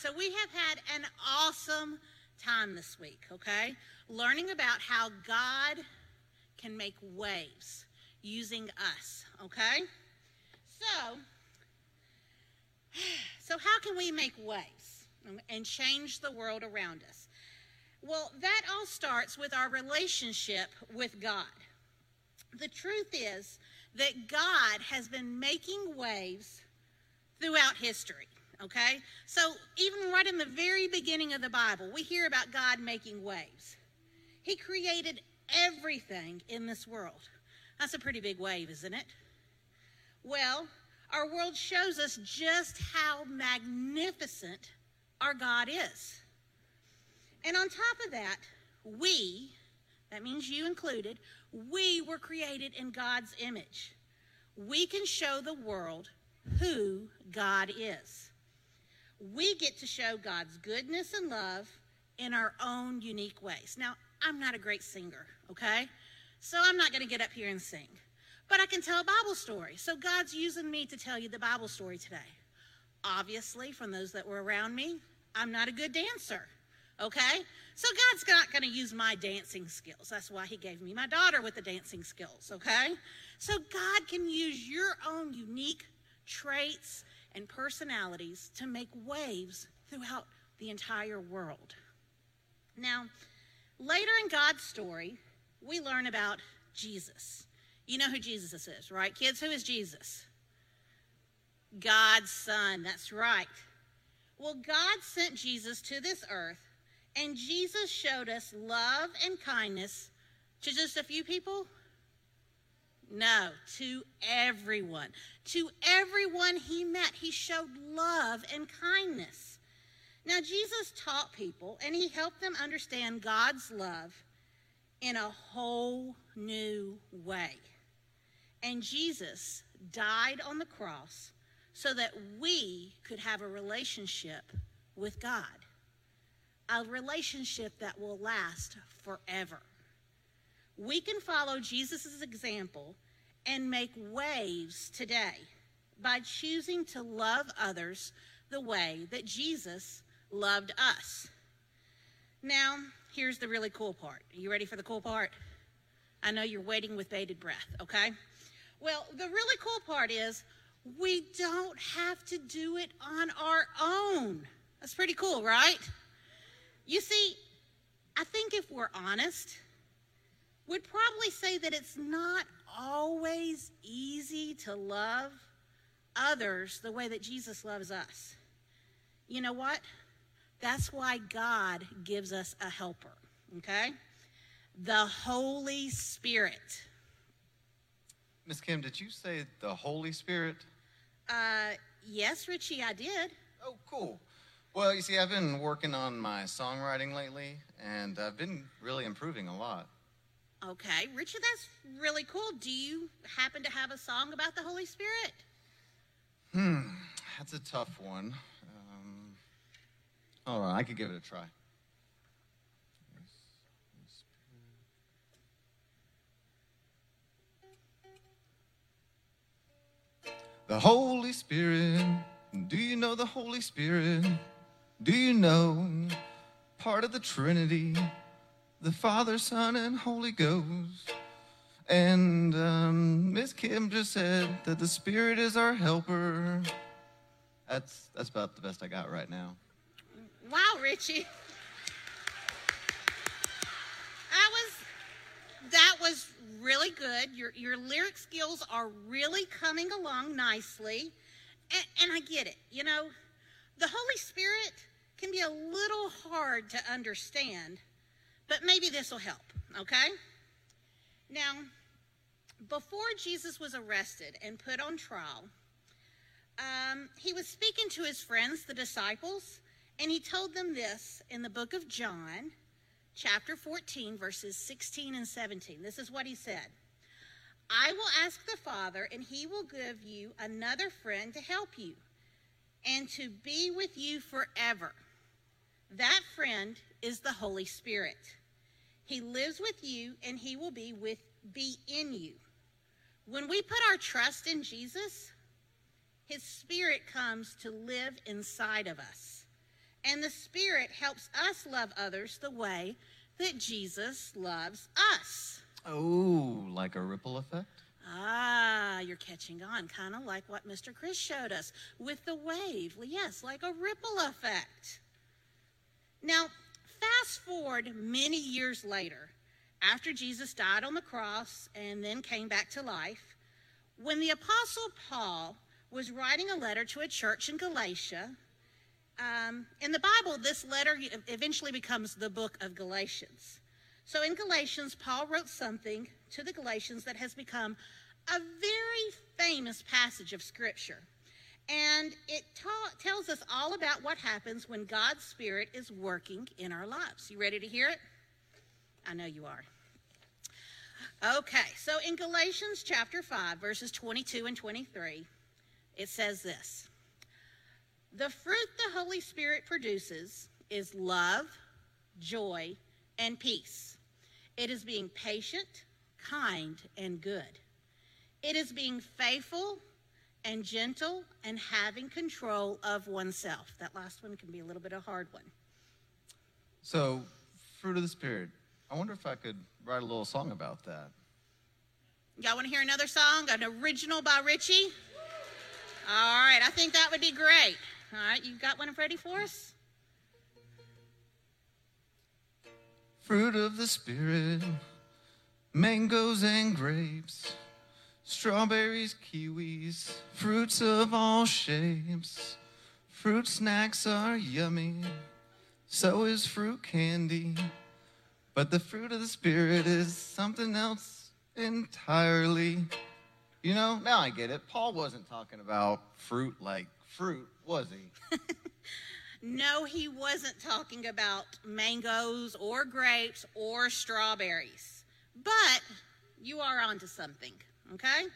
so we have had an awesome time this week, okay? Learning about how God can make waves using us, okay? So, so how can we make waves and change the world around us? Well, that all starts with our relationship with God. The truth is that God has been making waves throughout history. Okay? So, even right in the very beginning of the Bible, we hear about God making waves. He created everything in this world. That's a pretty big wave, isn't it? Well, our world shows us just how magnificent our God is. And on top of that, we, that means you included, we were created in God's image. We can show the world who God is. We get to show God's goodness and love in our own unique ways. Now, I'm not a great singer, okay? So I'm not going to get up here and sing. But I can tell a Bible story. So God's using me to tell you the Bible story today. Obviously, from those that were around me, I'm not a good dancer, okay? So God's not going to use my dancing skills. That's why He gave me my daughter with the dancing skills, okay? So God can use your own unique traits, and personalities to make waves throughout the entire world. Now, later in God's story, we learn about Jesus. You know who Jesus is, right? Kids, who is Jesus? God's Son. That's right. Well, God sent Jesus to this earth, and Jesus showed us love and kindness to just a few people? No, to everyone. To everyone he met, he showed love and kindness. Now, Jesus taught people and he helped them understand God's love in a whole new way. And Jesus died on the cross so that we could have a relationship with God, a relationship that will last forever. We can follow Jesus' example and make waves today by choosing to love others the way that Jesus loved us. Now, here's the really cool part. Are you ready for the cool part? I know you're waiting with bated breath, okay? Well, the really cool part is we don't have to do it on our own. That's pretty cool, right? You see, I think if we're honest, would probably say that it's not always easy to love others the way that Jesus loves us. You know what? That's why God gives us a helper, okay? The Holy Spirit. Miss Kim, did you say the Holy Spirit? Uh, yes, Richie, I did. Oh, cool. Well, you see, I've been working on my songwriting lately, and I've been really improving a lot. Okay, Richard, that's really cool. Do you happen to have a song about the Holy Spirit? Hmm, that's a tough one. Um, hold on, I could give it a try. The Holy Spirit, do you know the Holy Spirit? Do you know part of the Trinity? The Father, Son, and Holy Ghost. And um, Miss Kim just said that the Spirit is our helper. That's that's about the best I got right now. Wow, Richie. That was that was really good. Your your lyric skills are really coming along nicely. And, and I get it. You know, the Holy Spirit can be a little hard to understand but maybe this will help, okay? Now, before Jesus was arrested and put on trial, um, he was speaking to his friends, the disciples, and he told them this in the book of John, chapter 14, verses 16 and 17. This is what he said I will ask the Father, and he will give you another friend to help you and to be with you forever. That friend is the Holy Spirit. He lives with you and he will be with be in you. When we put our trust in Jesus, his spirit comes to live inside of us. And the Spirit helps us love others the way that Jesus loves us. Oh, like a ripple effect? Ah, you're catching on, kind of like what Mr. Chris showed us with the wave. Yes, like a ripple effect. Now, fast forward many years later, after Jesus died on the cross and then came back to life, when the Apostle Paul was writing a letter to a church in Galatia, um, in the Bible, this letter eventually becomes the book of Galatians. So in Galatians, Paul wrote something to the Galatians that has become a very famous passage of Scripture. And it ta- tells us all about what happens when God's Spirit is working in our lives. You ready to hear it? I know you are. Okay, so in Galatians chapter 5, verses 22 and 23, it says this The fruit the Holy Spirit produces is love, joy, and peace. It is being patient, kind, and good. It is being faithful and gentle and having control of oneself. That last one can be a little bit of a hard one. So, fruit of the Spirit. I wonder if I could write a little song about that. Y'all want to hear another song? An original by Richie? All right, I think that would be great. All right, you got one ready for us? Fruit of the Spirit, mangoes and grapes, strawberries, kiwis, fruits of all shapes. Fruit snacks are yummy, so is fruit candy. But the fruit of the Spirit is something else entirely. You know, now I get it. Paul wasn't talking about fruit like fruit, was he? no, he wasn't talking about mangoes or grapes or strawberries. But you are onto something, okay?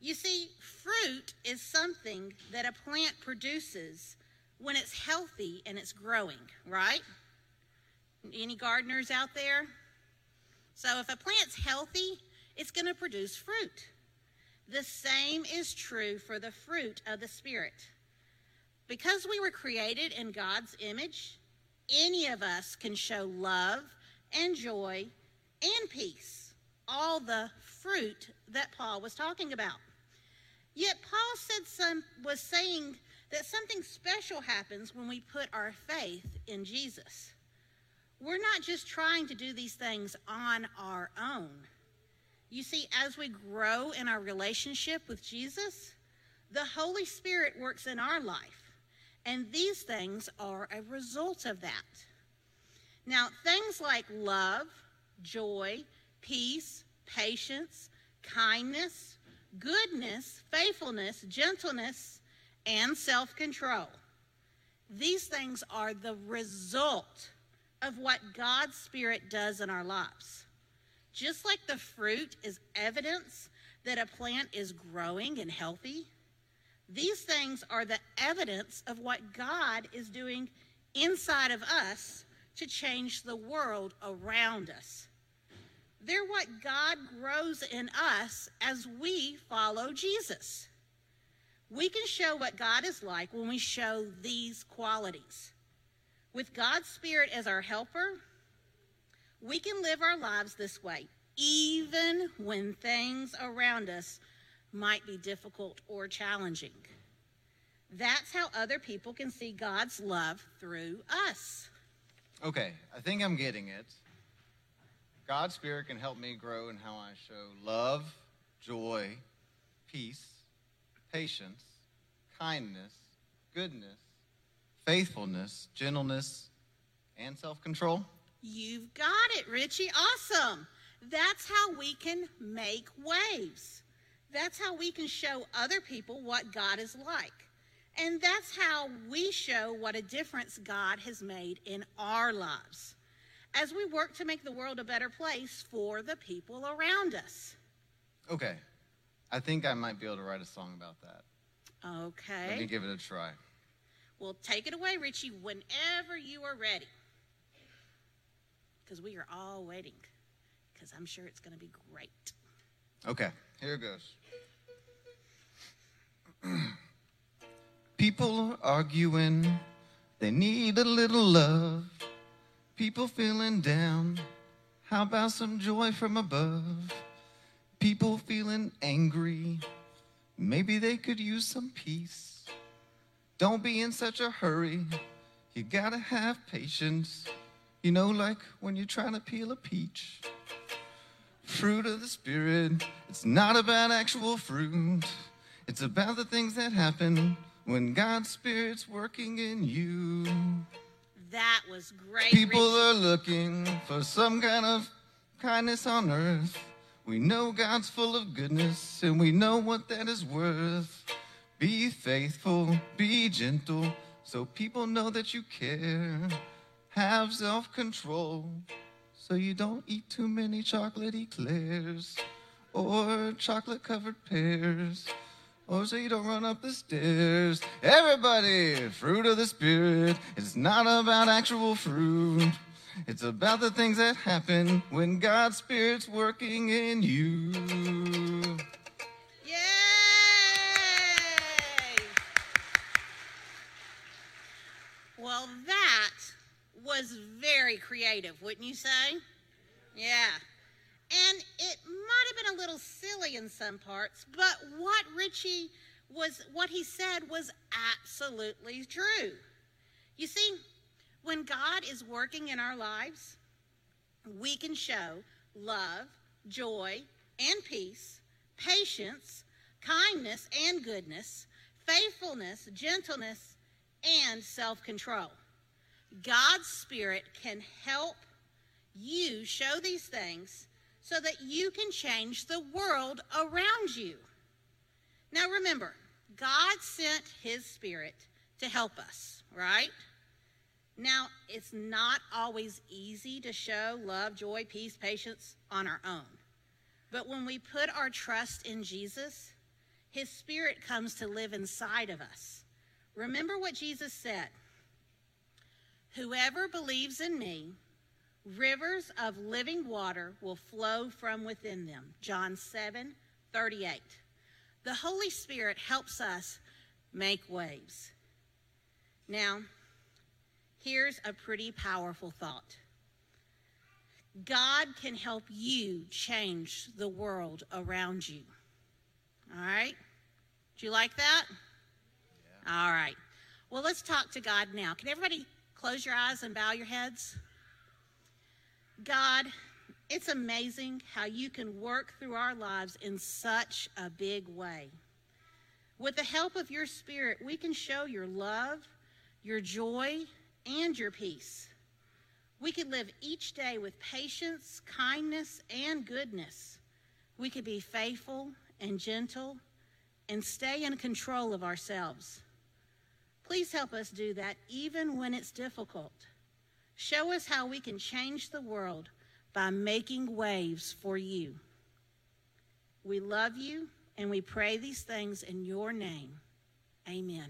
You see, fruit is something that a plant produces when it's healthy and it's growing, right? Any gardeners out there? So if a plant's healthy, it's going to produce fruit. The same is true for the fruit of the Spirit. Because we were created in God's image, any of us can show love and joy and peace, all the fruit that Paul was talking about. Yet Paul said some was saying that something special happens when we put our faith in Jesus. We're not just trying to do these things on our own. You see, as we grow in our relationship with Jesus, the Holy Spirit works in our life. And these things are a result of that. Now, things like love, joy, peace, patience, kindness, goodness, faithfulness, gentleness, and self control. These things are the result of what God's Spirit does in our lives. Just like the fruit is evidence that a plant is growing and healthy, these things are the evidence of what God is doing inside of us to change the world around us. They're what God grows in us as we follow Jesus. We can show what God is like when we show these qualities. With God's Spirit as our helper, we can live our lives this way, even when things around us might be difficult or challenging. That's how other people can see God's love through us. Okay, I think I'm getting it. God's Spirit can help me grow in how I show love, joy, peace, patience, kindness, goodness, faithfulness, gentleness, and self control. You've got it, Richie. Awesome. That's how we can make waves. That's how we can show other people what God is like. And that's how we show what a difference God has made in our lives as we work to make the world a better place for the people around us. Okay. I think I might be able to write a song about that. Okay. Let me give it a try. Well, take it away, Richie, whenever you are ready because we are all waiting because I'm sure it's going to be great. Okay, here it goes. People arguing They need a little love. People feeling down. How about some joy from above? People feeling angry. Maybe they could use some peace. Don't be in such a hurry. You gotta have patience. You know, like when you're trying to peel a peach. Fruit of the Spirit, it's not about actual fruit. It's about the things that happen when God's Spirit's working in you. That was great. People are looking for some kind of kindness on earth. We know God's full of goodness, and we know what that is worth. Be faithful, be gentle, so people know that you care. Have self control, so you don't eat too many chocolate eclairs or chocolate covered pears. Or so you don't run up the stairs. Everybody, fruit of the spirit. It's not about actual fruit. It's about the things that happen when God's spirit's working in you. Yay! Well, that was very creative, wouldn't you say? Yeah. And it might have been a little silly in some parts, but what Richie was, what he said was absolutely true. You see, when God is working in our lives, we can show love, joy, and peace, patience, kindness, and goodness, faithfulness, gentleness, and self control. God's Spirit can help you show these things so that you can change the world around you. Now remember, God sent His Spirit to help us, right? Now, it's not always easy to show love, joy, peace, patience on our own. But when we put our trust in Jesus, His Spirit comes to live inside of us. Remember what Jesus said Whoever believes in me, rivers of living water will flow from within them. John 7 38. The Holy Spirit helps us make waves. Now, here's a pretty powerful thought God can help you change the world around you. All right? Do you like that? All right. Well, let's talk to God now. Can everybody close your eyes and bow your heads? God, it's amazing how you can work through our lives in such a big way. With the help of your Spirit, we can show your love, your joy, and your peace. We could live each day with patience, kindness, and goodness. We could be faithful and gentle and stay in control of ourselves. Please help us do that even when it's difficult. Show us how we can change the world by making waves for you. We love you and we pray these things in your name. Amen.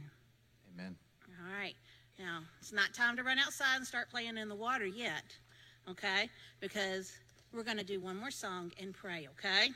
Amen. All right. Now, it's not time to run outside and start playing in the water yet, okay? Because we're going to do one more song and pray, okay?